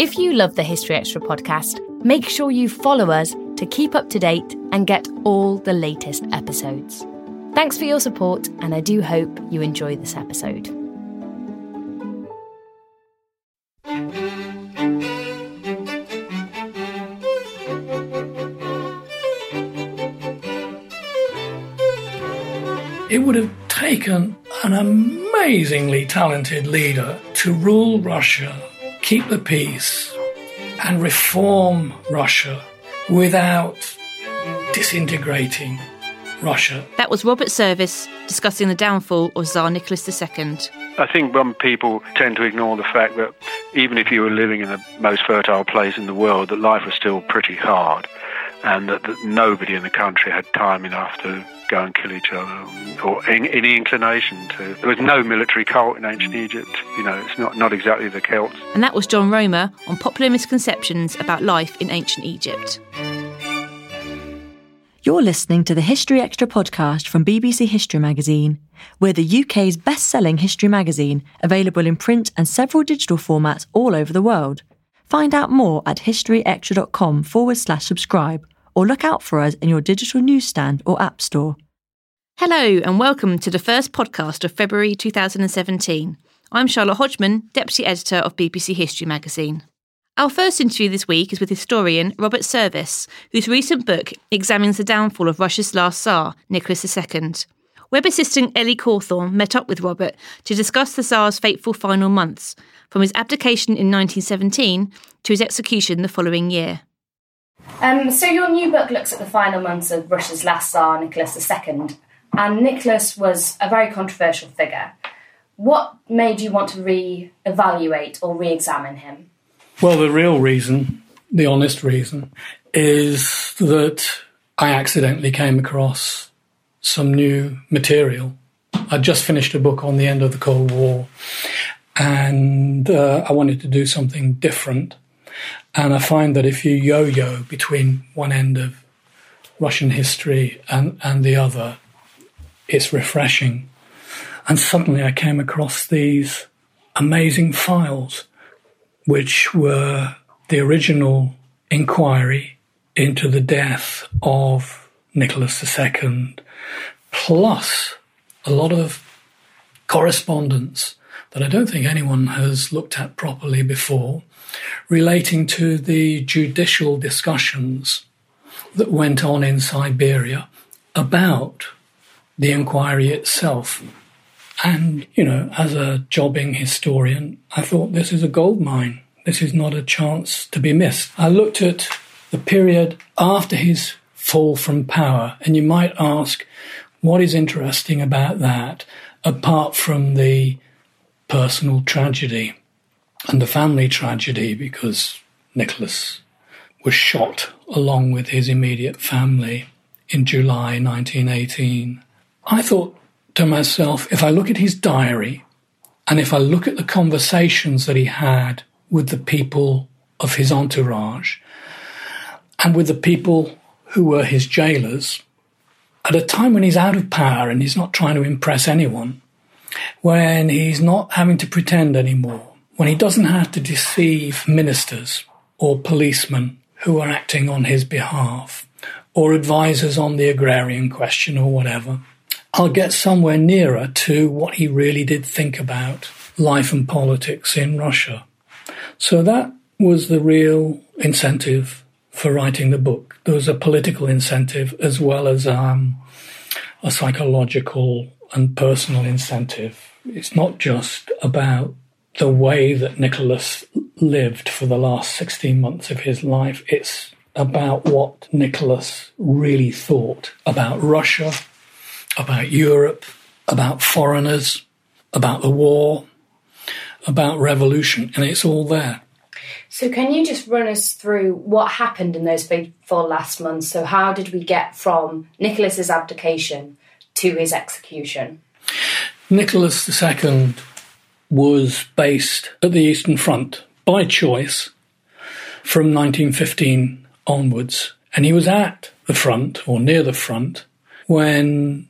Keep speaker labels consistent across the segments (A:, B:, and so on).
A: If you love the History Extra podcast, make sure you follow us to keep up to date and get all the latest episodes. Thanks for your support, and I do hope you enjoy this episode.
B: It would have taken an amazingly talented leader to rule Russia, keep the peace, and reform Russia without disintegrating Russia.
C: That was Robert Service discussing the downfall of Tsar Nicholas II.
D: I think some people tend to ignore the fact that even if you were living in the most fertile place in the world, that life was still pretty hard and that, that nobody in the country had time enough to go and kill each other or any inclination to. There was no military cult in ancient Egypt. You know, it's not, not exactly the Celts.
C: And that was John Romer on popular misconceptions about life in ancient Egypt.
E: You're listening to the History Extra podcast from BBC History Magazine. We're the UK's best selling history magazine, available in print and several digital formats all over the world. Find out more at historyextra.com forward slash subscribe or look out for us in your digital newsstand or app store.
C: Hello, and welcome to the first podcast of February 2017. I'm Charlotte Hodgman, Deputy Editor of BBC History Magazine. Our first interview this week is with historian Robert Service, whose recent book examines the downfall of Russia's last Tsar, Nicholas II. Web assistant Ellie Cawthorne met up with Robert to discuss the Tsar's fateful final months, from his abdication in 1917 to his execution the following year.
A: Um, so, your new book looks at the final months of Russia's last Tsar, Nicholas II, and Nicholas was a very controversial figure. What made you want to re evaluate or re examine him?
B: Well, the real reason, the honest reason, is that I accidentally came across some new material. I'd just finished a book on the end of the Cold War and uh, I wanted to do something different. And I find that if you yo yo between one end of Russian history and, and the other, it's refreshing. And suddenly I came across these amazing files, which were the original inquiry into the death of Nicholas II, plus a lot of correspondence that I don't think anyone has looked at properly before, relating to the judicial discussions that went on in Siberia about the inquiry itself. And, you know, as a jobbing historian, I thought this is a gold mine. This is not a chance to be missed. I looked at the period after his fall from power, and you might ask, what is interesting about that, apart from the personal tragedy and the family tragedy because Nicholas was shot along with his immediate family in July 1918. I thought to myself, if I look at his diary and if I look at the conversations that he had with the people of his entourage and with the people who were his jailers, at a time when he's out of power and he's not trying to impress anyone, when he's not having to pretend anymore, when he doesn't have to deceive ministers or policemen who are acting on his behalf, or advisors on the agrarian question or whatever, I'll get somewhere nearer to what he really did think about life and politics in Russia. So that was the real incentive for writing the book. There was a political incentive as well as um, a psychological and personal incentive. It's not just about the way that Nicholas lived for the last 16 months of his life. It's about what Nicholas really thought about Russia, about Europe, about foreigners, about the war, about revolution, and it's all there.
A: So, can you just run us through what happened in those four last months? So, how did we get from Nicholas's abdication to his execution?
B: Nicholas II was based at the Eastern Front by choice from 1915 onwards, and he was at the front or near the front when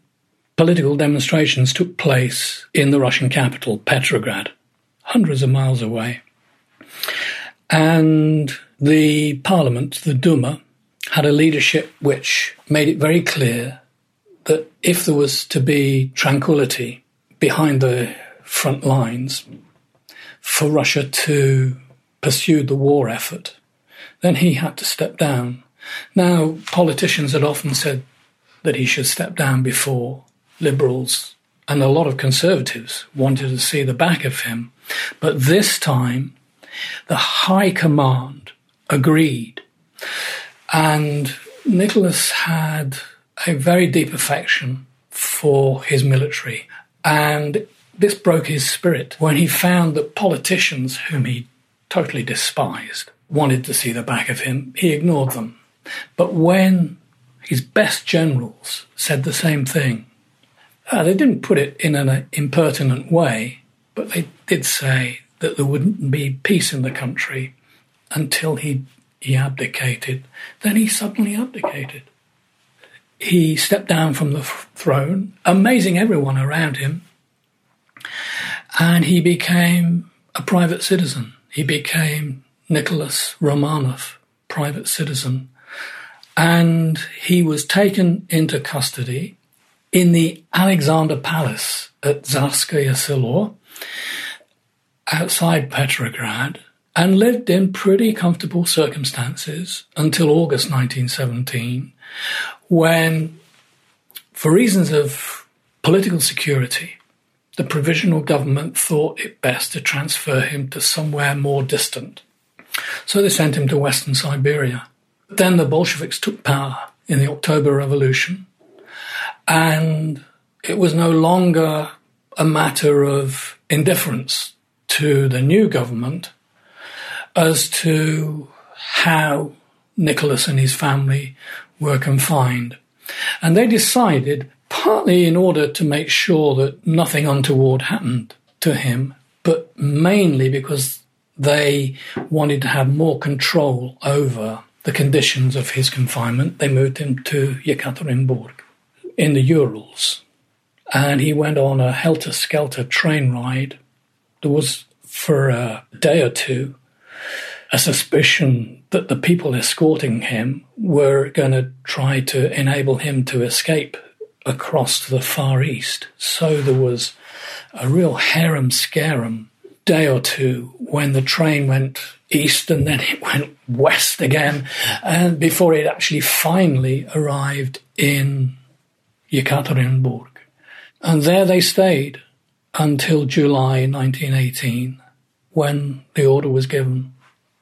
B: political demonstrations took place in the Russian capital, Petrograd, hundreds of miles away. And the parliament, the Duma, had a leadership which made it very clear that if there was to be tranquility behind the front lines for Russia to pursue the war effort, then he had to step down. Now, politicians had often said that he should step down before liberals and a lot of conservatives wanted to see the back of him. But this time, the high command agreed. And Nicholas had a very deep affection for his military. And this broke his spirit when he found that politicians, whom he totally despised, wanted to see the back of him. He ignored them. But when his best generals said the same thing, uh, they didn't put it in an uh, impertinent way, but they did say that there wouldn't be peace in the country until he, he abdicated. Then he suddenly abdicated. He stepped down from the throne, amazing everyone around him, and he became a private citizen. He became Nicholas Romanov, private citizen. And he was taken into custody in the Alexander Palace at Tsarskoye Selo outside Petrograd and lived in pretty comfortable circumstances until August 1917 when, for reasons of political security, the provisional government thought it best to transfer him to somewhere more distant. So they sent him to Western Siberia. Then the Bolsheviks took power in the October Revolution and it was no longer a matter of indifference to the new government as to how Nicholas and his family were confined. And they decided, partly in order to make sure that nothing untoward happened to him, but mainly because they wanted to have more control over the conditions of his confinement, they moved him to Yekaterinburg in the Urals. And he went on a helter skelter train ride. There was, for a day or two, a suspicion that the people escorting him were going to try to enable him to escape across to the Far East. So there was a real harum scarum day or two when the train went east and then it went west again, and before it actually finally arrived in Yekaterinburg. And there they stayed until July 1918 when the order was given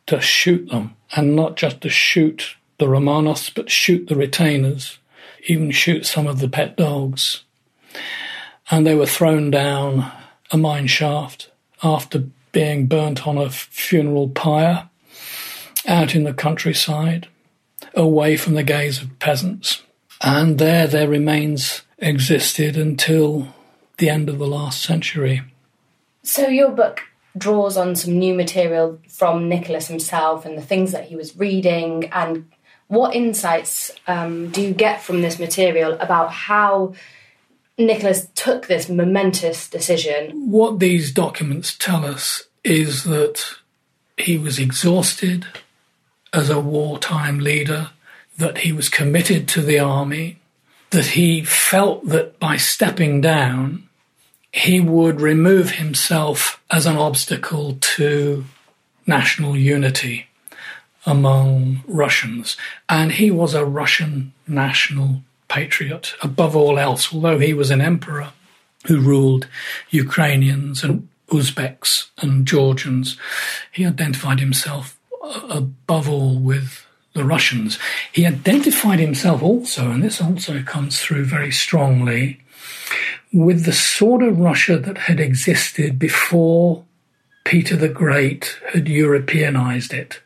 B: to shoot them and not just to shoot the Romanovs but shoot the retainers, even shoot some of the pet dogs. And they were thrown down a mine shaft after being burnt on a funeral pyre out in the countryside, away from the gaze of peasants. And there their remains existed until the end of the last century.
A: So your book draws on some new material from Nicholas himself and the things that he was reading and what insights um, do you get from this material about how Nicholas took this momentous decision?
B: What these documents tell us is that he was exhausted as a wartime leader that he was committed to the army, that he felt that by stepping down, he would remove himself as an obstacle to national unity among Russians. And he was a Russian national patriot above all else, although he was an emperor who ruled Ukrainians and Uzbeks and Georgians. He identified himself uh, above all with the Russians. He identified himself also, and this also comes through very strongly, with the sort of Russia that had existed before Peter the Great had Europeanized it.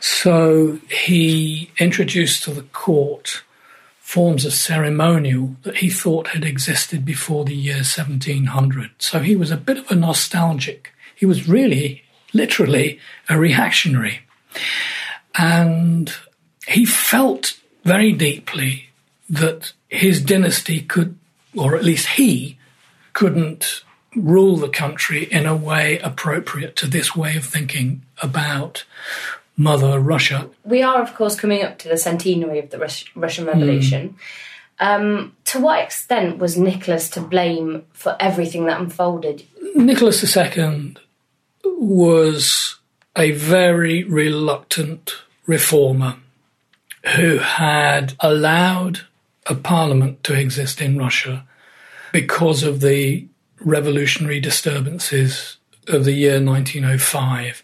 B: So he introduced to the court forms of ceremonial that he thought had existed before the year 1700. So he was a bit of a nostalgic. He was really, literally, a reactionary. And he felt very deeply that his dynasty could, or at least he, couldn't rule the country in a way appropriate to this way of thinking about Mother Russia.
A: We are, of course, coming up to the centenary of the Rus- Russian Revolution. Um, to what extent was Nicholas to blame for everything that unfolded?
B: Nicholas II was a very reluctant reformer who had allowed a parliament to exist in Russia because of the revolutionary disturbances of the year 1905.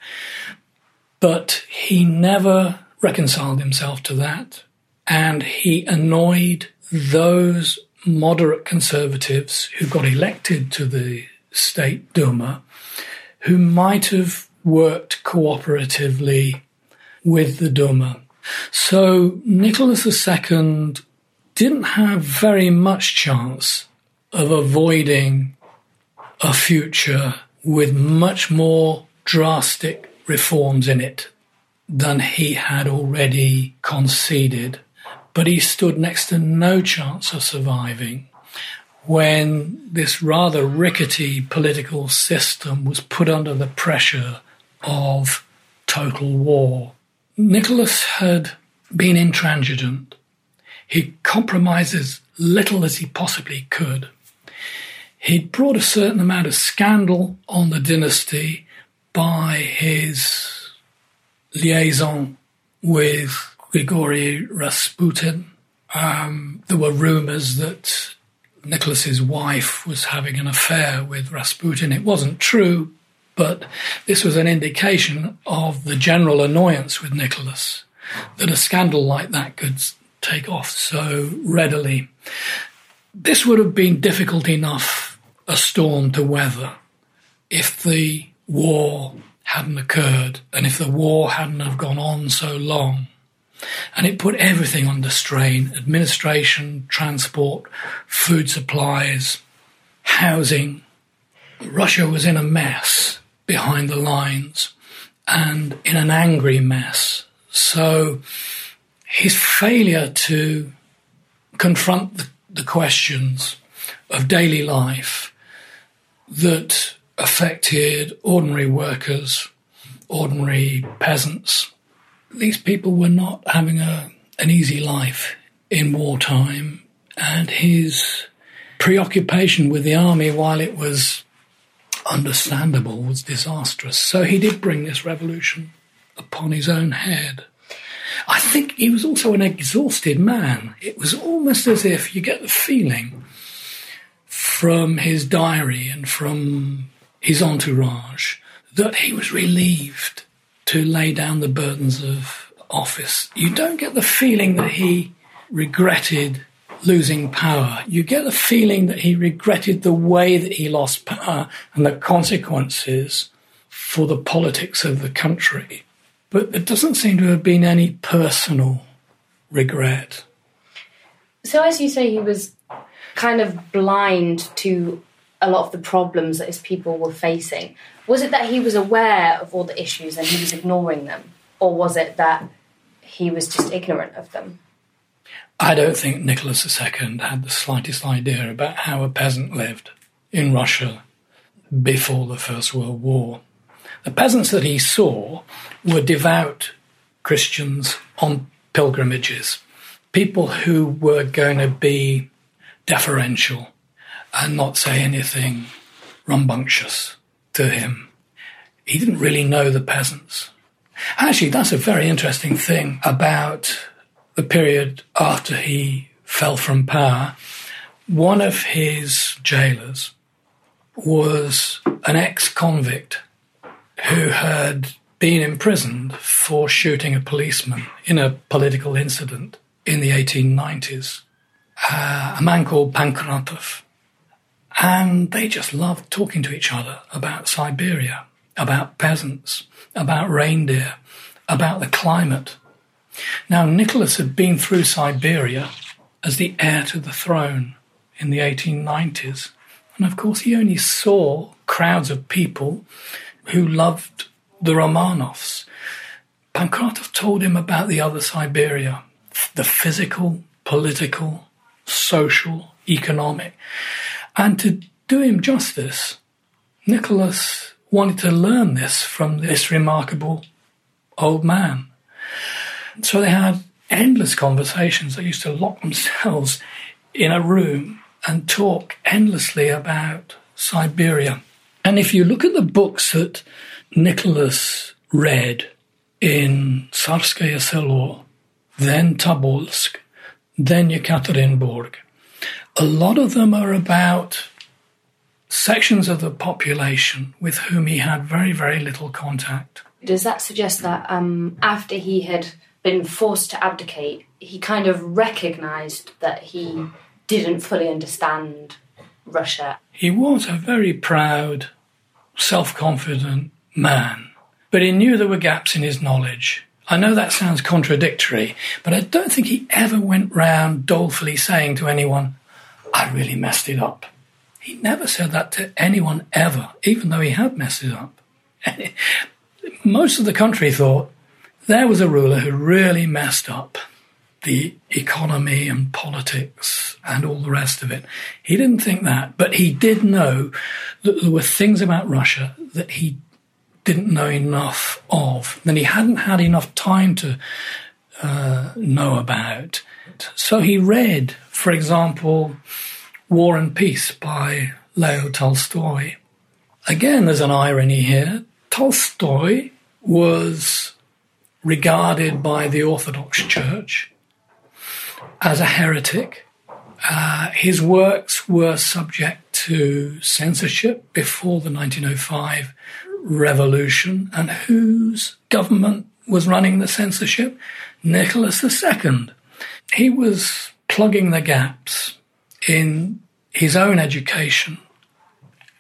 B: But he never reconciled himself to that, and he annoyed those moderate conservatives who got elected to the State Duma who might have worked cooperatively with the Duma. So Nicholas II didn't have very much chance of avoiding a future with much more drastic reforms in it than he had already conceded. But he stood next to no chance of surviving when this rather rickety political system was put under the pressure of total war. Nicholas had been intransigent. He compromised as little as he possibly could. He'd brought a certain amount of scandal on the dynasty by his liaison with Grigory Rasputin. Um, there were rumors that Nicholas's wife was having an affair with Rasputin. It wasn't true, but this was an indication of the general annoyance with Nicholas that a scandal like that could take off so readily. This would have been difficult enough a storm to weather if the war hadn't occurred and if the war hadn't have gone on so long. And it put everything under strain administration, transport, food supplies, housing. Russia was in a mess behind the lines and in an angry mess. So his failure to confront the, the questions of daily life that affected ordinary workers, ordinary peasants. These people were not having a, an easy life in wartime, and his preoccupation with the army, while it was understandable, was disastrous. So he did bring this revolution upon his own head. I think he was also an exhausted man. It was almost as if you get the feeling from his diary and from his entourage that he was relieved to lay down the burdens of office. You don't get the feeling that he regretted losing power. You get the feeling that he regretted the way that he lost power and the consequences for the politics of the country. But there doesn't seem to have been any personal regret.
A: So, as you say, he was kind of blind to a lot of the problems that his people were facing. Was it that he was aware of all the issues and he was ignoring them? Or was it that he was just ignorant of them?
B: I don't think Nicholas II had the slightest idea about how a peasant lived in Russia before the First World War. The peasants that he saw were devout Christians on pilgrimages, people who were going to be deferential and not say anything rambunctious to him. He didn't really know the peasants. Actually, that's a very interesting thing about the period after he fell from power. One of his jailers was an ex convict who had been imprisoned for shooting a policeman in a political incident in the 1890s uh, a man called Pankratov. And they just loved talking to each other about Siberia, about peasants, about reindeer, about the climate. Now, Nicholas had been through Siberia as the heir to the throne in the 1890s. And of course, he only saw crowds of people who loved the Romanovs. Pankratov told him about the other Siberia, the physical, political, social, economic. And to do him justice, Nicholas wanted to learn this from this remarkable old man. So they had endless conversations. They used to lock themselves in a room and talk endlessly about Siberia. And if you look at the books that Nicholas read in Tsarskoye Selo, then Tobolsk, then Yekaterinburg, a lot of them are about sections of the population with whom he had very, very little contact.
A: Does that suggest that um, after he had been forced to abdicate, he kind of recognised that he didn't fully understand Russia?
B: He was a very proud, self confident man, but he knew there were gaps in his knowledge. I know that sounds contradictory, but I don't think he ever went round dolefully saying to anyone, I really messed it up. He never said that to anyone ever, even though he had messed it up. Most of the country thought there was a ruler who really messed up the economy and politics and all the rest of it. He didn't think that, but he did know that there were things about Russia that he didn't know enough of, that he hadn't had enough time to uh, know about. So he read, for example, War and Peace by Leo Tolstoy. Again, there's an irony here. Tolstoy was regarded by the Orthodox Church as a heretic. Uh, his works were subject to censorship before the 1905 revolution, and whose government was running the censorship? Nicholas II. He was plugging the gaps in his own education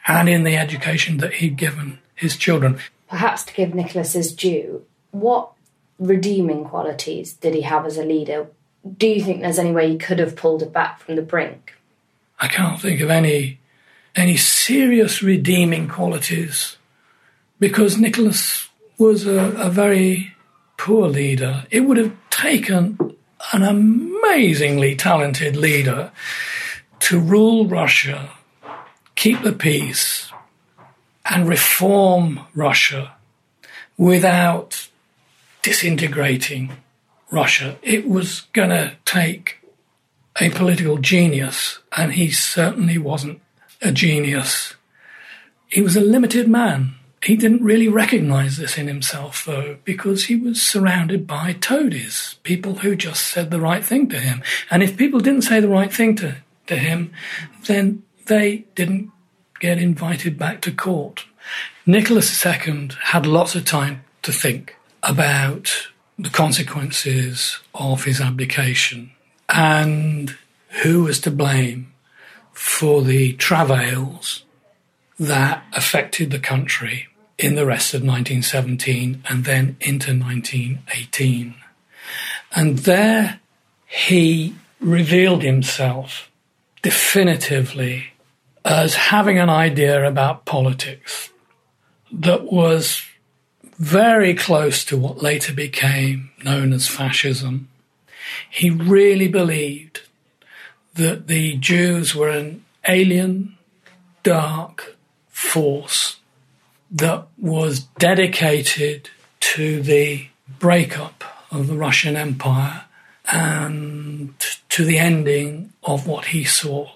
B: and in the education that he'd given his children.
A: Perhaps to give Nicholas his due, what redeeming qualities did he have as a leader? Do you think there's any way he could have pulled it back from the brink?
B: I can't think of any any serious redeeming qualities because Nicholas was a, a very poor leader. It would have taken an amazingly talented leader to rule Russia, keep the peace, and reform Russia without disintegrating Russia. It was going to take a political genius, and he certainly wasn't a genius. He was a limited man. He didn't really recognize this in himself, though, because he was surrounded by toadies, people who just said the right thing to him. And if people didn't say the right thing to to him, then they didn't get invited back to court. Nicholas II had lots of time to think about the consequences of his abdication and who was to blame for the travails that affected the country in the rest of 1917 and then into 1918. And there he revealed himself definitively as having an idea about politics that was very close to what later became known as fascism. He really believed that the Jews were an alien, dark force that was dedicated to the breakup of the Russian Empire and to the ending of what he saw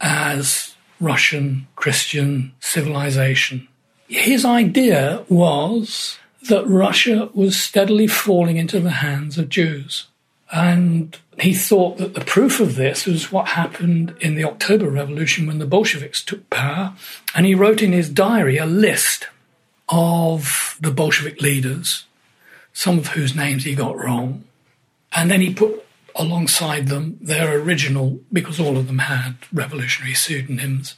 B: as Russian Christian civilization. His idea was that Russia was steadily falling into the hands of Jews. And he thought that the proof of this was what happened in the October Revolution when the Bolsheviks took power. And he wrote in his diary a list of the Bolshevik leaders, some of whose names he got wrong. And then he put alongside them their original, because all of them had revolutionary pseudonyms.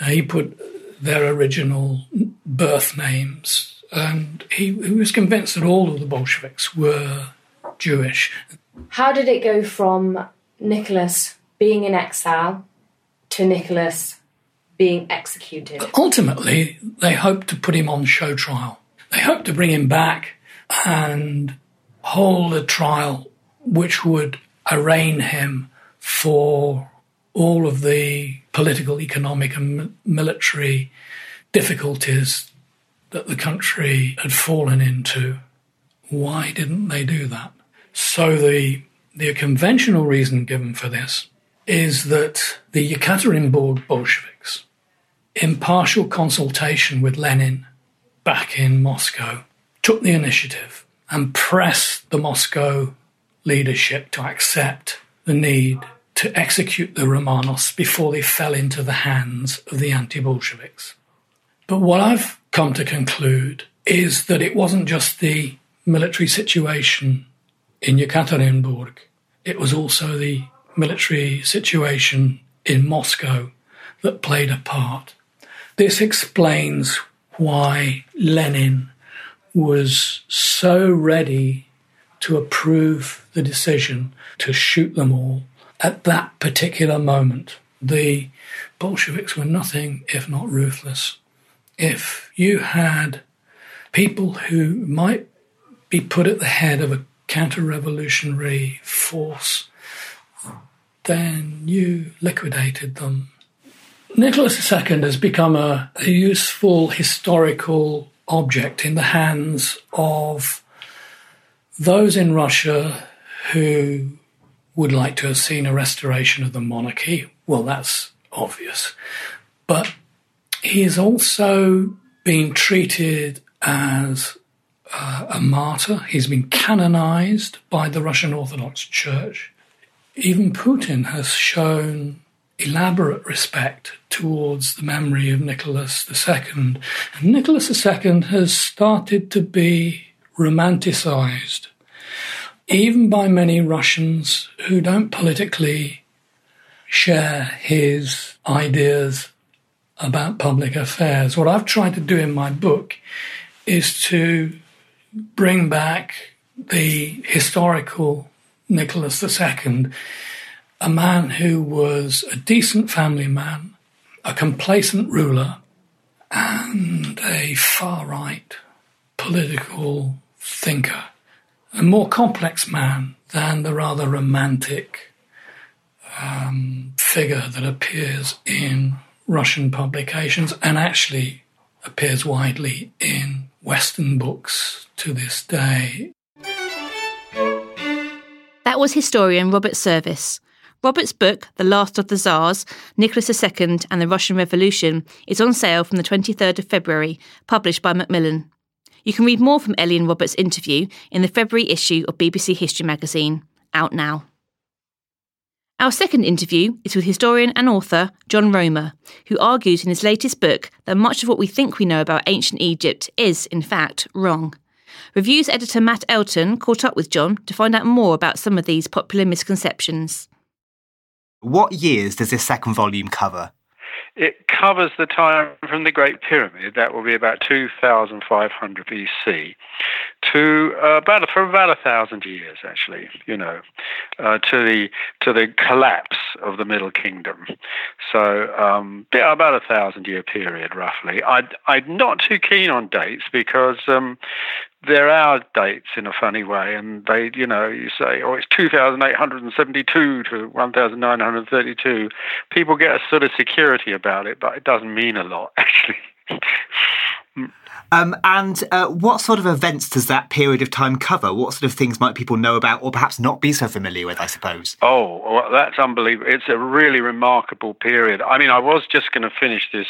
B: Uh, he put their original birth names, and he, he was convinced that all of the Bolsheviks were Jewish.
A: How did it go from Nicholas being in exile to Nicholas being executed?
B: Ultimately, they hoped to put him on show trial. They hoped to bring him back and hold a trial which would arraign him for all of the political, economic, and military difficulties that the country had fallen into. Why didn't they do that? So the the conventional reason given for this is that the Yekaterinburg Bolsheviks, in partial consultation with Lenin back in Moscow, took the initiative and pressed the Moscow leadership to accept the need to execute the Romanovs before they fell into the hands of the anti Bolsheviks. But what I've come to conclude is that it wasn't just the military situation in Yekaterinburg, it was also the military situation in Moscow that played a part. This explains why Lenin was so ready to approve the decision to shoot them all at that particular moment. The Bolsheviks were nothing if not ruthless. If you had people who might be put at the head of a counter revolutionary force, then you liquidated them. Nicholas II has become a, a useful historical object in the hands of those in Russia who would like to have seen a restoration of the monarchy. Well, that's obvious. But he is also being treated as uh, a martyr. He's been canonized by the Russian Orthodox Church. Even Putin has shown elaborate respect towards the memory of Nicholas II. And Nicholas II has started to be romanticized, even by many Russians who don't politically share his ideas about public affairs. What I've tried to do in my book is to bring back the historical Nicholas II a man who was a decent family man, a complacent ruler, and a far right political thinker, a more complex man than the rather romantic um, figure that appears in Russian publications and actually appears widely in Western books to this day.
C: That was historian Robert Service. Robert's book, The Last of the Tsars, Nicholas II and the Russian Revolution, is on sale from the 23rd of February, published by Macmillan. You can read more from Ellie and Robert's interview in the February issue of BBC History magazine, out now. Our second interview is with historian and author John Romer, who argues in his latest book that much of what we think we know about ancient Egypt is, in fact, wrong. Reviews editor Matt Elton caught up with John to find out more about some of these popular misconceptions.
F: What years does this second volume cover?
D: It covers the time from the Great Pyramid, that will be about 2500 BC, to uh, about for about a thousand years, actually, you know, uh, to the to the collapse of the Middle Kingdom. So um, yeah, about a thousand year period, roughly. I I'm not too keen on dates because um, they're our dates in a funny way, and they, you know, you say, oh, it's 2,872 to 1,932. People get a sort of security about it, but it doesn't mean a lot, actually.
F: Um, and uh, what sort of events does that period of time cover? What sort of things might people know about or perhaps not be so familiar with, I suppose?
D: Oh, well, that's unbelievable. It's a really remarkable period. I mean, I was just going to finish this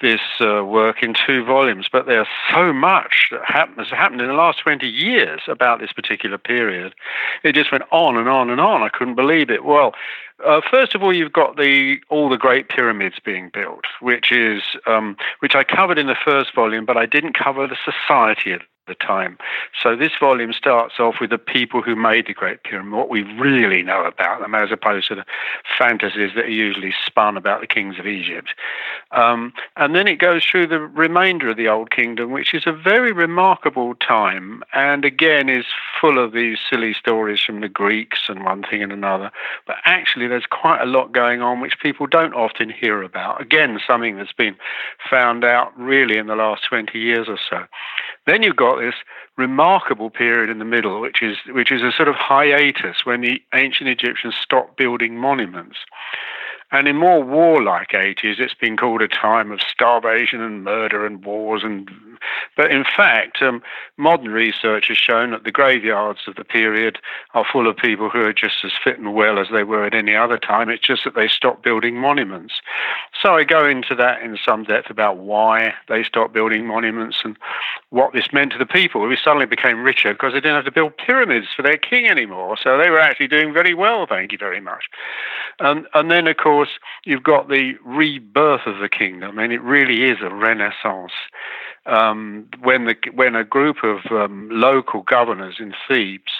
D: this uh, work in two volumes, but there's so much that has happened in the last 20 years about this particular period. It just went on and on and on. I couldn't believe it. Well, uh, first of all, you've got the all the great pyramids being built, which is um, which I covered in the first volume, but I didn't cover the society of the time. So this volume starts off with the people who made the Great Pyramid, what we really know about them, as opposed to the fantasies that are usually spun about the kings of Egypt. Um, and then it goes through the remainder of the Old Kingdom, which is a very remarkable time, and again is full of these silly stories from the Greeks and one thing and another. But actually, there's quite a lot going on which people don't often hear about. Again, something that's been found out really in the last 20 years or so. Then you've got this remarkable period in the middle, which is which is a sort of hiatus when the ancient Egyptians stopped building monuments. And in more warlike ages, it's been called a time of starvation and murder and wars. And but in fact, um, modern research has shown that the graveyards of the period are full of people who are just as fit and well as they were at any other time. It's just that they stopped building monuments. So I go into that in some depth about why they stopped building monuments and what this meant to the people. We suddenly became richer because they didn't have to build pyramids for their king anymore. So they were actually doing very well, thank you very much. And, and then, of course, you've got the rebirth of the kingdom, and it really is a renaissance. Um, when the when a group of um, local governors in Thebes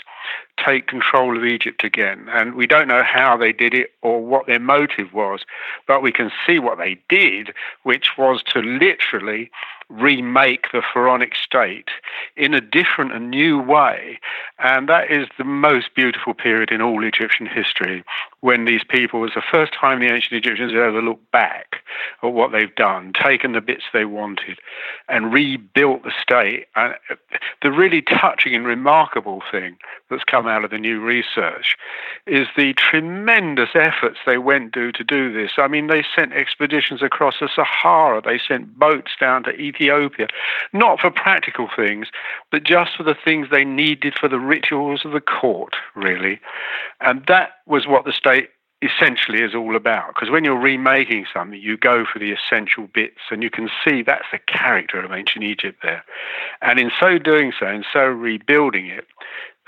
D: take control of Egypt again. And we don't know how they did it or what their motive was, but we can see what they did, which was to literally remake the pharaonic state in a different and new way. And that is the most beautiful period in all Egyptian history when these people, was the first time the ancient Egyptians ever looked back at what they've done, taken the bits they wanted, and rebuilt the state. And uh, the really touching and remarkable thing that's come out of the new research is the tremendous efforts they went to to do this. I mean, they sent expeditions across the Sahara, they sent boats down to Ethiopia, not for practical things, but just for the things they needed for the rituals of the court, really. And that was what the state essentially is all about. Because when you're remaking something, you go for the essential bits, and you can see that's the character of ancient Egypt there. And in so doing so, and so rebuilding it,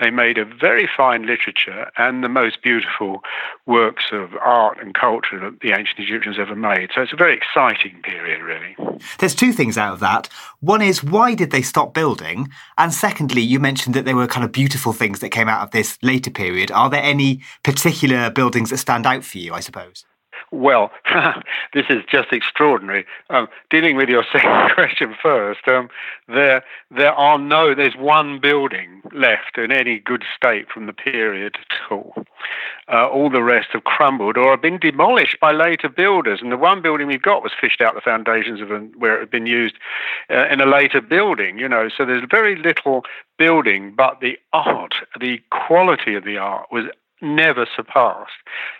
D: they made a very fine literature and the most beautiful works of art and culture that the ancient Egyptians ever made. So it's a very exciting period, really.
F: There's two things out of that. One is why did they stop building? And secondly, you mentioned that there were kind of beautiful things that came out of this later period. Are there any particular buildings that stand out for you, I suppose?
D: Well, this is just extraordinary. Um, dealing with your second question first, um, there there are no there's one building left in any good state from the period at all. Uh, all the rest have crumbled or have been demolished by later builders. And the one building we've got was fished out the foundations of where it had been used uh, in a later building. You know, so there's very little building, but the art, the quality of the art was never surpassed.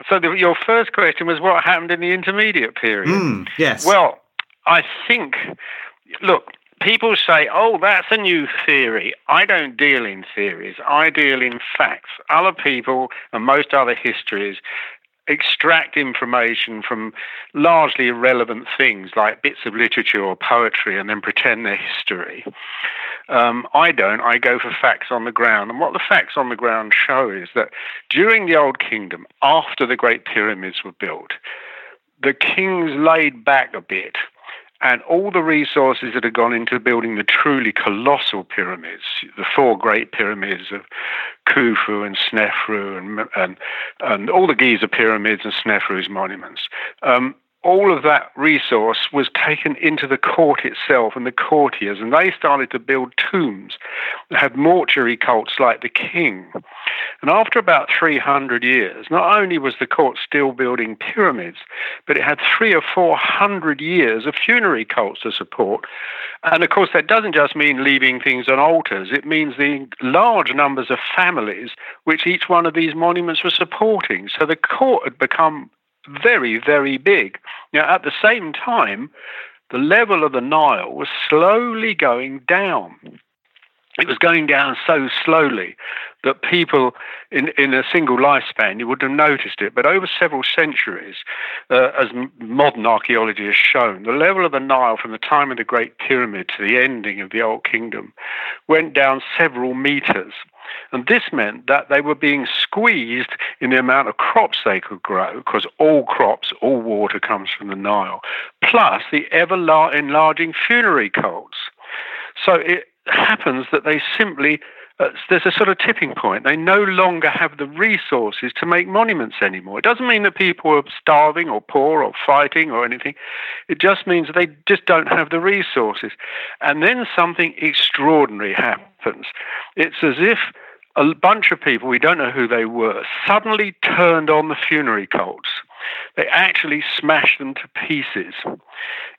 D: So the, your first question was what happened in the intermediate period?
F: Mm, yes.
D: Well, I think, look, people say, oh, that's a new theory. I don't deal in theories, I deal in facts. Other people and most other histories extract information from largely irrelevant things like bits of literature or poetry and then pretend they're history. Um, I don't. I go for facts on the ground. And what the facts on the ground show is that during the Old Kingdom, after the Great Pyramids were built, the kings laid back a bit and all the resources that had gone into building the truly colossal pyramids, the four great pyramids of Khufu and Snefru and, and, and all the Giza pyramids and Snefru's monuments, um, all of that resource was taken into the court itself and the courtiers, and they started to build tombs that had mortuary cults like the king. And after about 300 years, not only was the court still building pyramids, but it had three or four hundred years of funerary cults to support. And of course, that doesn't just mean leaving things on altars, it means the large numbers of families which each one of these monuments was supporting. So the court had become very, very big. Now, at the same time, the level of the Nile was slowly going down. It was going down so slowly that people in, in a single lifespan, you wouldn't have noticed it. But over several centuries, uh, as modern archaeology has shown, the level of the Nile from the time of the Great Pyramid to the ending of the Old Kingdom went down several meters. And this meant that they were being squeezed in the amount of crops they could grow, because all crops, all water comes from the Nile, plus the ever enlarging funerary cults. So it happens that they simply Uh, there's a sort of tipping point. They no longer have the resources to make monuments anymore. It doesn't mean that people are starving or poor or fighting or anything. It just means they just don't have the resources. And then something extraordinary happens. It's as if a bunch of people, we don't know who they were, suddenly turned on the funerary cults. They actually smashed them to pieces.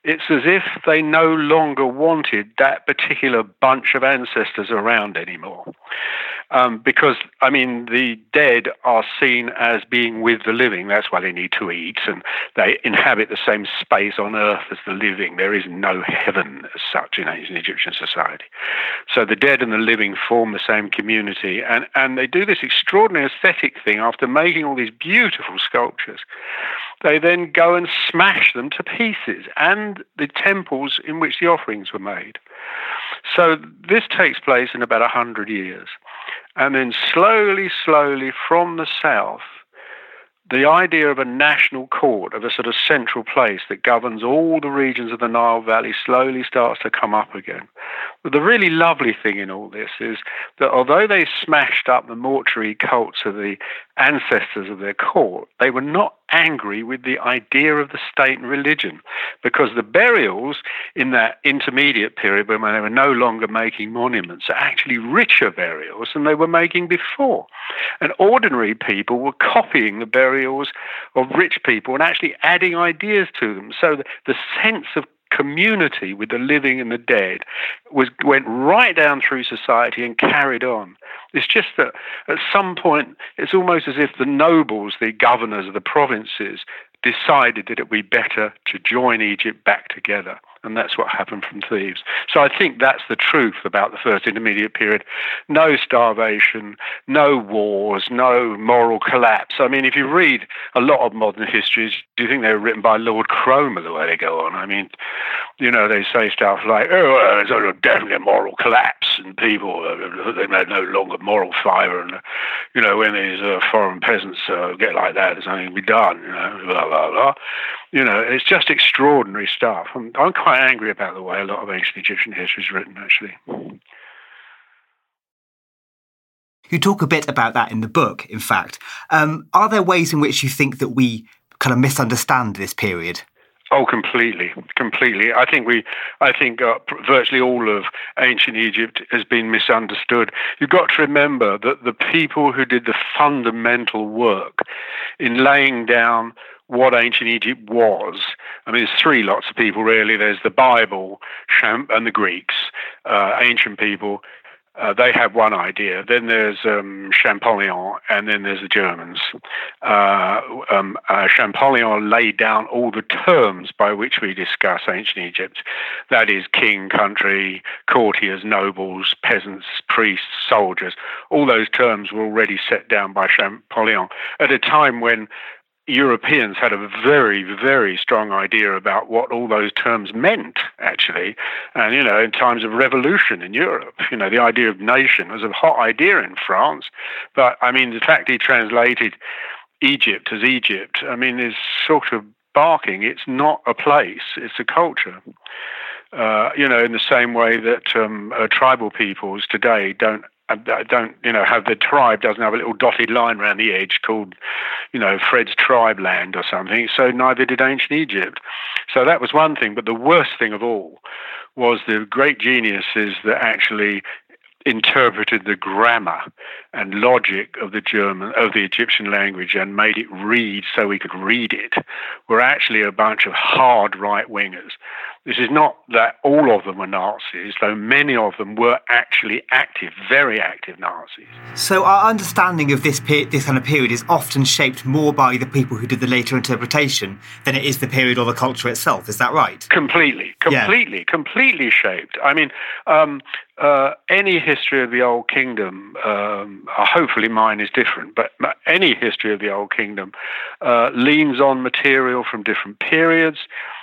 D: It's as if they no longer wanted that particular bunch of ancestors around anymore. Um, because I mean the dead are seen as being with the living. That's why they need to eat, and they inhabit the same space on earth as the living. There is no heaven as such in ancient Egyptian society. So the dead and the living form the same community, and and they do this extraordinary aesthetic thing after making all these beautiful sculptures. They then go and smash them to pieces, and the temples in which the offerings were made. So this takes place in about a hundred years. And then slowly, slowly from the south, the idea of a national court, of a sort of central place that governs all the regions of the Nile Valley, slowly starts to come up again. But the really lovely thing in all this is that although they smashed up the mortuary cults of the ancestors of their court, they were not angry with the idea of the state and religion because the burials in that intermediate period when they were no longer making monuments are actually richer burials than they were making before. And ordinary people were copying the burials of rich people and actually adding ideas to them. So the, sense of community with the living and the dead was went right down through society and carried on. It's just that at some point it's almost as if the nobles, the governors of the provinces, decided that it would be better to join Egypt back together and that's what happened from Thebes. So I think that's the truth about the first intermediate period. No starvation, no wars, no moral collapse. I mean, if you read a lot of modern histories, do you think they were written by Lord Cromer the way they go on? I mean, you know, they say stuff like, oh, there's definitely a moral collapse and people, uh, they no longer moral fibre. And, you know, when these uh, foreign peasants uh, get like that, there's nothing to be done, you know, blah, blah, blah. You know, it's just extraordinary stuff. I'm, I'm quite angry about the way a lot of ancient Egyptian history is written, actually.
F: You talk a bit about that in the book, in fact. Um, are there ways in which you think that we kind of misunderstand this period?
D: Oh, completely, completely. I think we, I think uh, virtually all of ancient Egypt has been misunderstood. You've got to remember that the people who did the fundamental work in laying down what ancient Egypt was. I mean, there's three lots of people really. There's the Bible and the Greeks, uh, ancient people. Uh, they have one idea. Then there's um, Champollion, and then there's the Germans. Uh, um, uh, Champollion laid down all the terms by which we discuss ancient Egypt. That is, king, country, courtiers, nobles, peasants, priests, soldiers. All those terms were already set down by Champollion at a time when Europeans had a very, very strong idea about what all those terms meant, actually. And, you know, in times of revolution in Europe, you know, the idea of nation was a hot idea in France. But, I mean, the fact he translated Egypt as Egypt, I mean, is sort of barking. It's not a place, it's a culture. Uh, you know, in the same way that um, uh, tribal peoples today don't I don't, you know, have the tribe doesn't have a little dotted line around the edge called, you know, Fred's tribe land or something. So neither did ancient Egypt. So that was one thing. But the worst thing of all was the great geniuses that actually interpreted the grammar and logic of the German of the Egyptian language and made it read so we could read it were actually a bunch of hard right wingers this is not that all of them were Nazis, though many of them were actually active, very active Nazis.
F: So our understanding of this pe- this kind of period is often shaped more by the people who did the later interpretation than it is the period or the culture itself. Is that right?
D: Completely, completely, yeah. completely shaped. I mean, um, uh, any history of the Old Kingdom, um, uh, hopefully mine is different, but any history of the Old Kingdom uh, leans on material from different periods.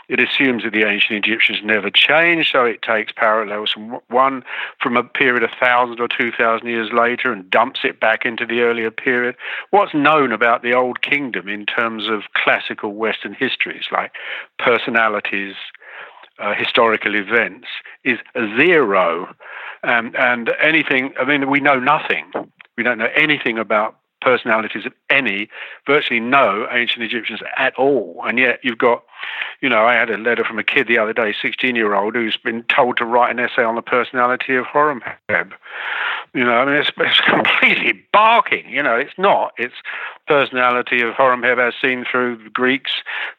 D: It assumes that the ancient Egyptians never changed, so it takes parallels from one from a period a thousand or two thousand years later and dumps it back into the earlier period. What's known about the Old Kingdom in terms of classical Western histories, like personalities, uh, historical events, is zero. Um, and anything, I mean, we know nothing. We don't know anything about personalities of any, virtually no ancient Egyptians at all. And yet you've got You know, I had a letter from a kid the other day, 16 year old, who's been told to write an essay on the personality of Horemheb. You know, I mean, it's, it's completely barking. You know, it's not. It's personality of Horemheb as seen through Greeks,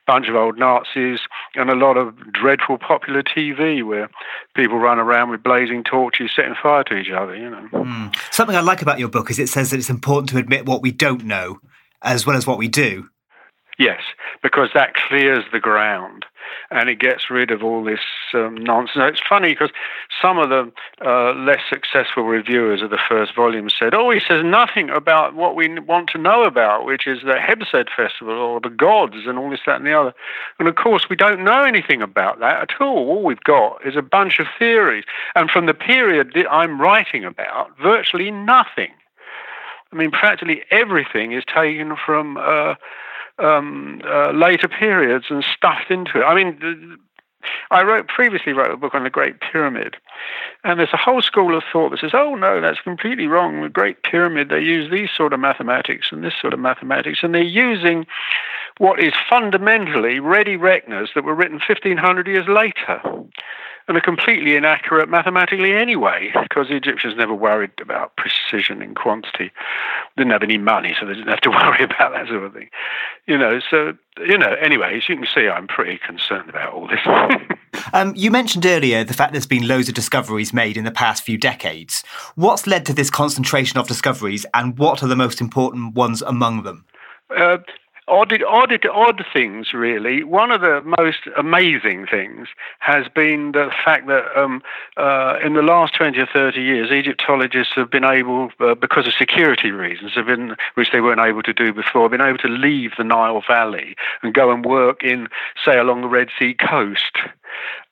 D: bunch of old Nazis, and a lot of dreadful popular TV where people run around with blazing torches setting fire to each other. You know.
F: Mm. Something I like about your book is it says that it's important to admit what we don't know as well as what we do.
D: Yes, because that clears the ground and it gets rid of all this um, nonsense. Now, it's funny because some of the uh, less successful reviewers of the first volume said, "Oh, he says nothing about what we want to know about, which is the Hebsed festival or the gods and all this, that, and the other." And of course, we don't know anything about that at all. All we've got is a bunch of theories, and from the period that I'm writing about, virtually nothing. I mean, practically everything is taken from. Uh, um, uh, later periods and stuffed into it. I mean, I wrote previously wrote a book on the Great Pyramid, and there's a whole school of thought that says, "Oh no, that's completely wrong. The Great Pyramid they use these sort of mathematics and this sort of mathematics, and they're using what is fundamentally ready reckoners that were written 1500 years later." And are completely inaccurate mathematically anyway, because the Egyptians never worried about precision and quantity. They Didn't have any money, so they didn't have to worry about that sort of thing. You know, so, you know, anyway, as you can see, I'm pretty concerned about all this.
F: um, you mentioned earlier the fact there's been loads of discoveries made in the past few decades. What's led to this concentration of discoveries, and what are the most important ones among them?
D: Uh, odd, odd, odd things, really. One of the most amazing things has been the fact that um, uh, in the last 20 or 30 years, Egyptologists have been able, uh, because of security reasons, have been, which they weren't able to do before, been able to leave the Nile Valley and go and work in, say, along the Red Sea coast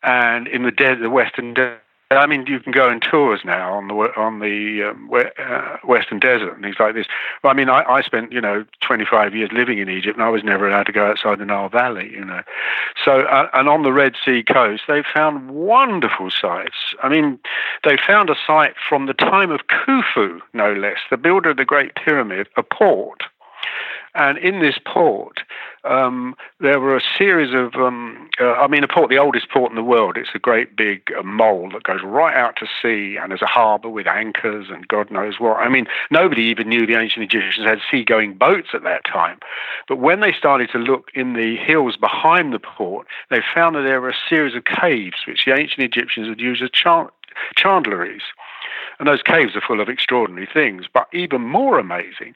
D: and in the, de- the Western Desert I mean, you can go on tours now on the on the um, uh, Western Desert and things like this. Well, I mean, I, I spent you know 25 years living in Egypt, and I was never allowed to go outside the Nile Valley. You know, so uh, and on the Red Sea coast, they found wonderful sites. I mean, they found a site from the time of Khufu, no less, the builder of the Great Pyramid, a port and in this port, um, there were a series of, um, uh, I mean, a port, the oldest port in the world. It's a great big uh, mole that goes right out to sea, and there's a harbour with anchors and God knows what. I mean, nobody even knew the ancient Egyptians had seagoing boats at that time. But when they started to look in the hills behind the port, they found that there were a series of caves which the ancient Egyptians had used as chandleries. And those caves are full of extraordinary things. But even more amazing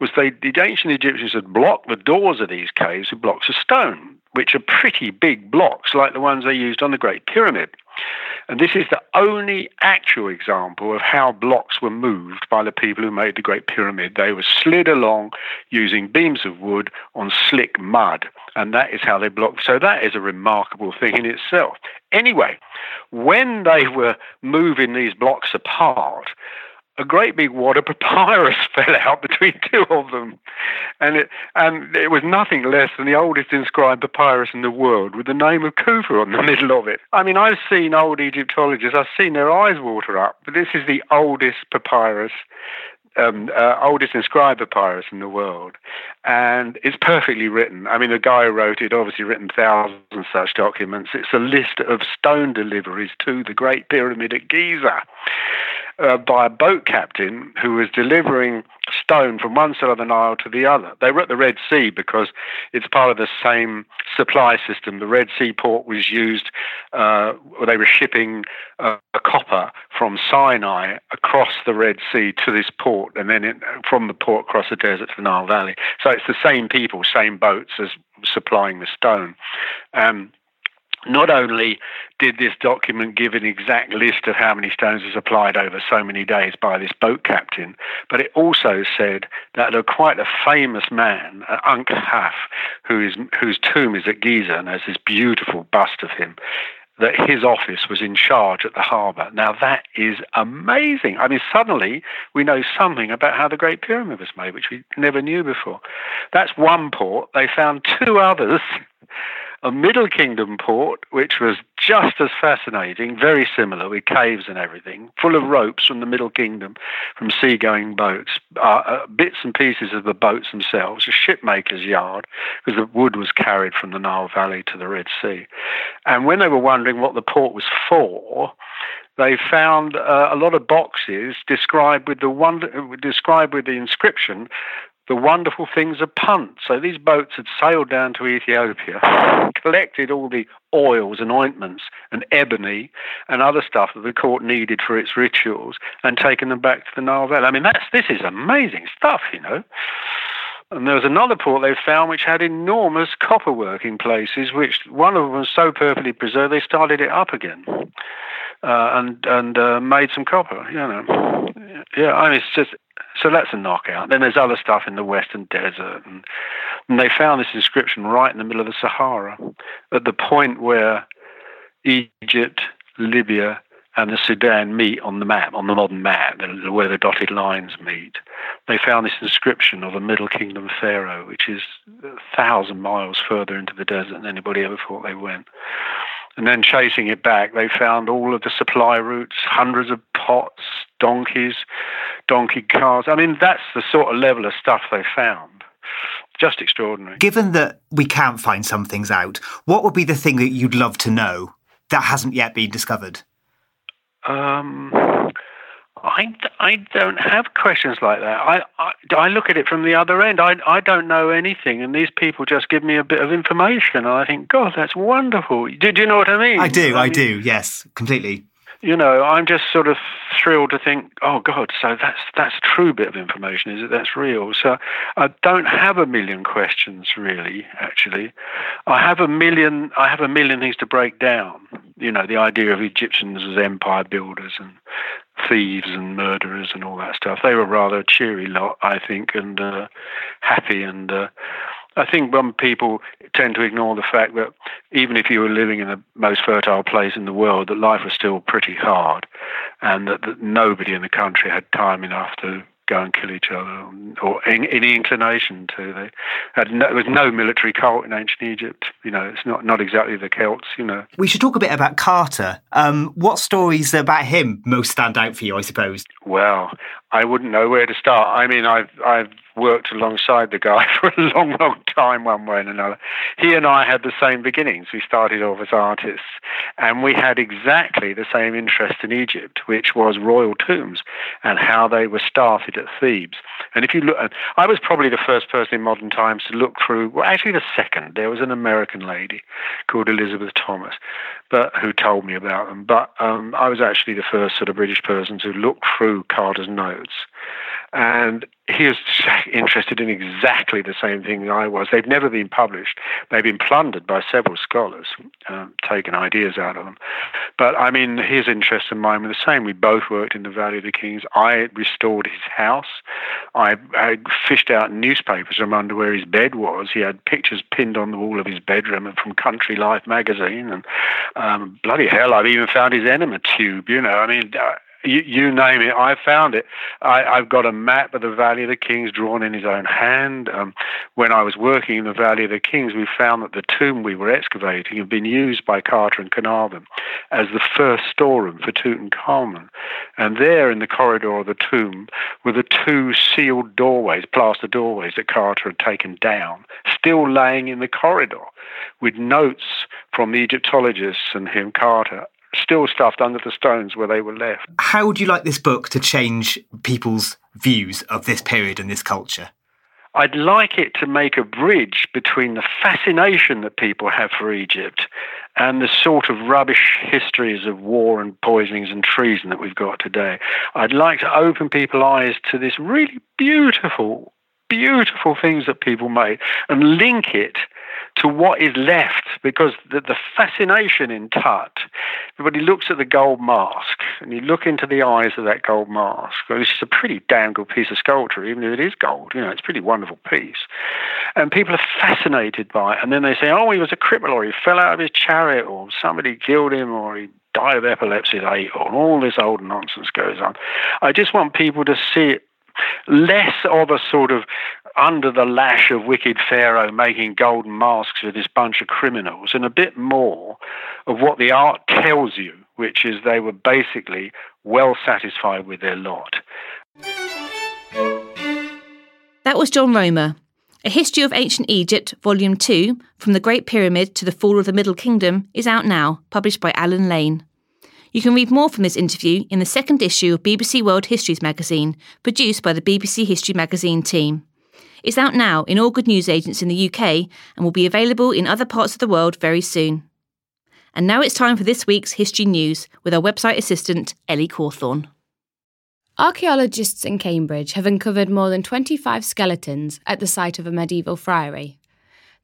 D: was they, the ancient Egyptians had blocked the doors of these caves with blocks of stone, which are pretty big blocks, like the ones they used on the Great Pyramid. And this is the only actual example of how blocks were moved by the people who made the Great Pyramid. They were slid along using beams of wood on slick mud, and that is how they blocked. So that is a remarkable thing in itself. Anyway, when they were moving these blocks apart, a great big wad of papyrus fell out between two of them. And it, and it was nothing less than the oldest inscribed papyrus in the world with the name of Khufu on the middle of it. I mean, I've seen old Egyptologists, I've seen their eyes water up, but this is the oldest papyrus um, uh, oldest inscribed papyrus in the world, and it's perfectly written. I mean, the guy who wrote it obviously written thousands of such documents. It's a list of stone deliveries to the Great Pyramid at Giza uh, by a boat captain who was delivering stone from one side of the Nile to the other. They were at the Red Sea because it's part of the same supply system. The Red Sea port was used, uh, they were shipping uh, copper from Sinai across the Red Sea to this port, and then it, from the port across the desert to the Nile Valley. So it's the same people, same boats as supplying the stone. Um, not only did this document give an exact list of how many stones was applied over so many days by this boat captain, but it also said that a quite a famous man, uh, Ankh Haf, who is, whose tomb is at Giza and has this beautiful bust of him, that his office was in charge at the harbour. Now that is amazing. I mean, suddenly we know something about how the Great Pyramid was made, which we never knew before. That's one port. They found two others a Middle Kingdom port, which was just as fascinating, very similar with caves and everything, full of ropes from the Middle Kingdom, from seagoing boats, uh, uh, bits and pieces of the boats themselves, a shipmaker's yard, because the wood was carried from the Nile Valley to the Red Sea. And when they were wondering what the port was for, they found uh, a lot of boxes described with the wonder, described with the inscription the wonderful things of Punt. So these boats had sailed down to Ethiopia, collected all the oils and ointments and ebony and other stuff that the court needed for its rituals, and taken them back to the Nile Valley. I mean, that's this is amazing stuff, you know. And there was another port they found which had enormous copper working places, which one of them was so perfectly preserved they started it up again. Uh, and and uh, made some copper, you know. Yeah, I mean, it's just so that's a knockout. Then there's other stuff in the Western Desert, and, and they found this inscription right in the middle of the Sahara, at the point where Egypt, Libya, and the Sudan meet on the map, on the modern map, where the dotted lines meet. They found this inscription of a Middle Kingdom pharaoh, which is a thousand miles further into the desert than anybody ever thought they went. And then chasing it back, they found all of the supply routes, hundreds of pots, donkeys, donkey cars. I mean, that's the sort of level of stuff they found. Just extraordinary.
F: Given that we can't find some things out, what would be the thing that you'd love to know that hasn't yet been discovered?
D: Um, I, I don't have questions like that. I, I, I look at it from the other end. I, I don't know anything, and these people just give me a bit of information, and I think, God, that's wonderful. Do, do you know what I mean?
F: I do, I,
D: mean,
F: do, yes, completely.
D: You know, I'm just sort of thrilled to think, oh God, so that's that's a true bit of information, is it? That's real. So I don't have a million questions really. Actually, I have a million. I have a million things to break down. You know, the idea of Egyptians as empire builders and thieves and murderers and all that stuff. They were rather a cheery lot, I think, and uh, happy. And uh, I think when people tend to ignore the fact that even if you were living in the most fertile place in the world, that life was still pretty hard, and that, that nobody in the country had time enough to go and kill each other or any inclination to. They had no, there was no military cult in ancient Egypt. You know, it's not, not exactly the Celts, you know.
F: We should talk a bit about Carter. Um, what stories about him most stand out for you, I suppose?
D: Well, I wouldn't know where to start. I mean, I've I've worked alongside the guy for a long, long time, one way and another. He and I had the same beginnings. We started off as artists, and we had exactly the same interest in Egypt, which was royal tombs and how they were started at Thebes. And if you look, I was probably the first person in modern times to look through. Well, actually, the second. There was an American lady called Elizabeth Thomas, but who told me about them. But um, I was actually the first sort of British person to look through Carter's notes and he was interested in exactly the same thing I was. They've never been published. They've been plundered by several scholars, um, taken ideas out of them. But I mean, his interest and mine were the same. We both worked in the Valley of the Kings. I restored his house. I, I fished out newspapers from under where his bed was. He had pictures pinned on the wall of his bedroom and from Country Life magazine. And um, bloody hell, I've even found his enema tube. You know, I mean. Uh, you, name it, I found it. I, have got a map of the Valley of the Kings drawn in his own hand. Um, when I was working in the Valley of the Kings, we found that the tomb we were excavating had been used by Carter and Carnarvon as the first storeroom for Tutankhamun. And there in the corridor of the tomb were the two sealed doorways, plaster doorways that Carter had taken down, still laying in the corridor with notes from the Egyptologists and him, Carter, still stuffed under the stones where they were left.
F: How would you like this book to change people's views of this period and this culture?
D: I'd like it to make a bridge between the fascination that people have for Egypt and the sort of rubbish histories of war and poisonings and treason that we've got today. I'd like to open people's eyes to this really beautiful, beautiful things that people made and link it to what is left because the, the fascination in Tut, everybody looks at the gold mask and you look into the eyes of that gold mask. This is a pretty damn good piece of sculpture, even if it is gold. You know, it's a pretty wonderful piece. And people are fascinated by it. And then they say, oh, he was a cripple or he fell out of his chariot or somebody killed him or he died of epilepsy at eight or all this old nonsense goes on. I just want people to see it less of a sort of under the lash of wicked Pharaoh making golden masks for this bunch of criminals, and a bit more of what the art tells you, which is they were basically well satisfied with their lot.
C: That was John Romer. A History of Ancient Egypt, Volume 2, From the Great Pyramid to the Fall of the Middle Kingdom, is out now, published by Allen Lane. You can read more from this interview in the second issue of BBC World Histories magazine, produced by the BBC History magazine team. It's out now in all good news agents in the UK and will be available in other parts of the world very soon. And now it's time for this week's History News with our website assistant, Ellie Cawthorne.
A: Archaeologists in Cambridge have uncovered more than 25 skeletons at the site of a medieval friary.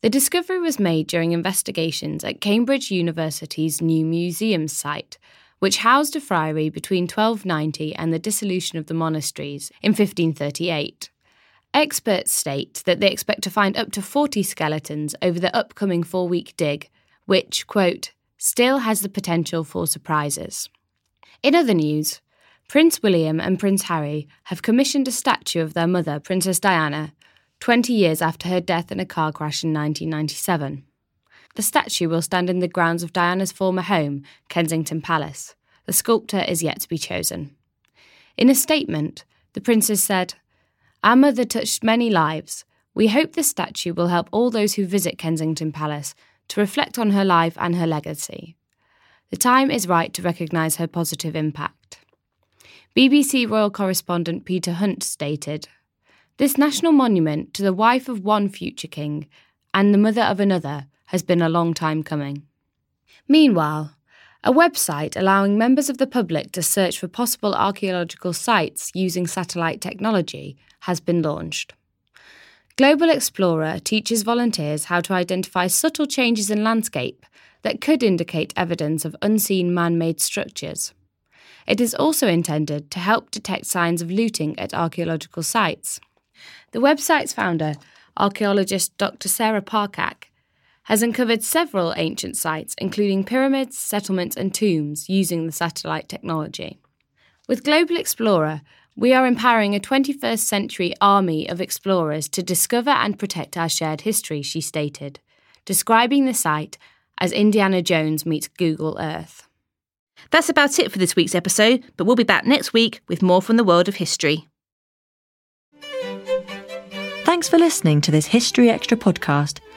A: The discovery was made during investigations at Cambridge University's new museum site, which housed a friary between 1290 and the dissolution of the monasteries in 1538. Experts state that they expect to find up to 40 skeletons over the upcoming four week dig, which, quote, still has the potential for surprises. In other news, Prince William and Prince Harry have commissioned a statue of their mother, Princess Diana, 20 years after her death in a car crash in 1997. The statue will stand in the grounds of Diana's former home, Kensington Palace. The sculptor is yet to be chosen. In a statement, the princess said, Our mother touched many lives. We hope this statue will help all those who visit Kensington Palace to reflect on her life and her legacy. The time is right to recognise her positive impact. BBC royal correspondent Peter Hunt stated, This national monument to the wife of one future king and the mother of another has been a long time coming. Meanwhile, a website allowing members of the public to search for possible archaeological sites using satellite technology has been launched. GlobalXplorer teaches volunteers how to identify subtle changes in landscape that could indicate evidence of unseen man made structures. It is also intended to help detect signs of looting at archaeological sites. The website's founder, archaeologist Dr. Sarah Parcak, has uncovered several ancient sites, including pyramids, settlements, and tombs, using the satellite technology. With GlobalXplorer, we are empowering a 21st century army of explorers to discover and protect our shared history, she stated, describing the site as Indiana Jones meets Google Earth.
C: That's about it for this week's episode, but we'll be back next week with more from the world of history.
E: Thanks for listening to this History Extra podcast,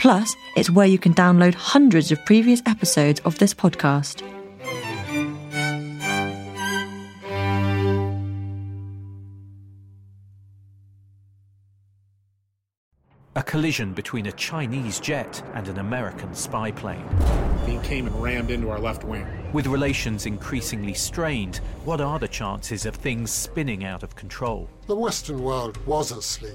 E: Plus, it's where you can download hundreds of previous episodes of this podcast.
G: A collision between a Chinese jet and an American spy plane.
H: He came and rammed into our left wing.
G: With relations increasingly strained, what are the chances of things spinning out of control?
I: The Western world was asleep.